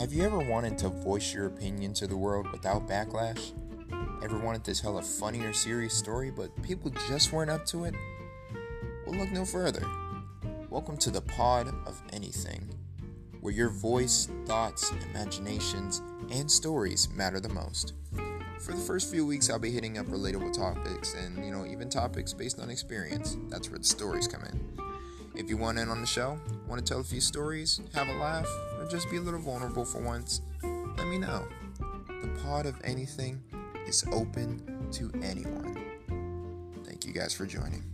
Have you ever wanted to voice your opinion to the world without backlash? Ever wanted to tell a funny or serious story, but people just weren't up to it? Well, look no further. Welcome to the pod of anything, where your voice, thoughts, imaginations, and stories matter the most. For the first few weeks, I'll be hitting up relatable topics and, you know, even topics based on experience. That's where the stories come in. If you want in on the show, want to tell a few stories, have a laugh, or just be a little vulnerable for once, let me know. The pod of anything is open to anyone. Thank you guys for joining.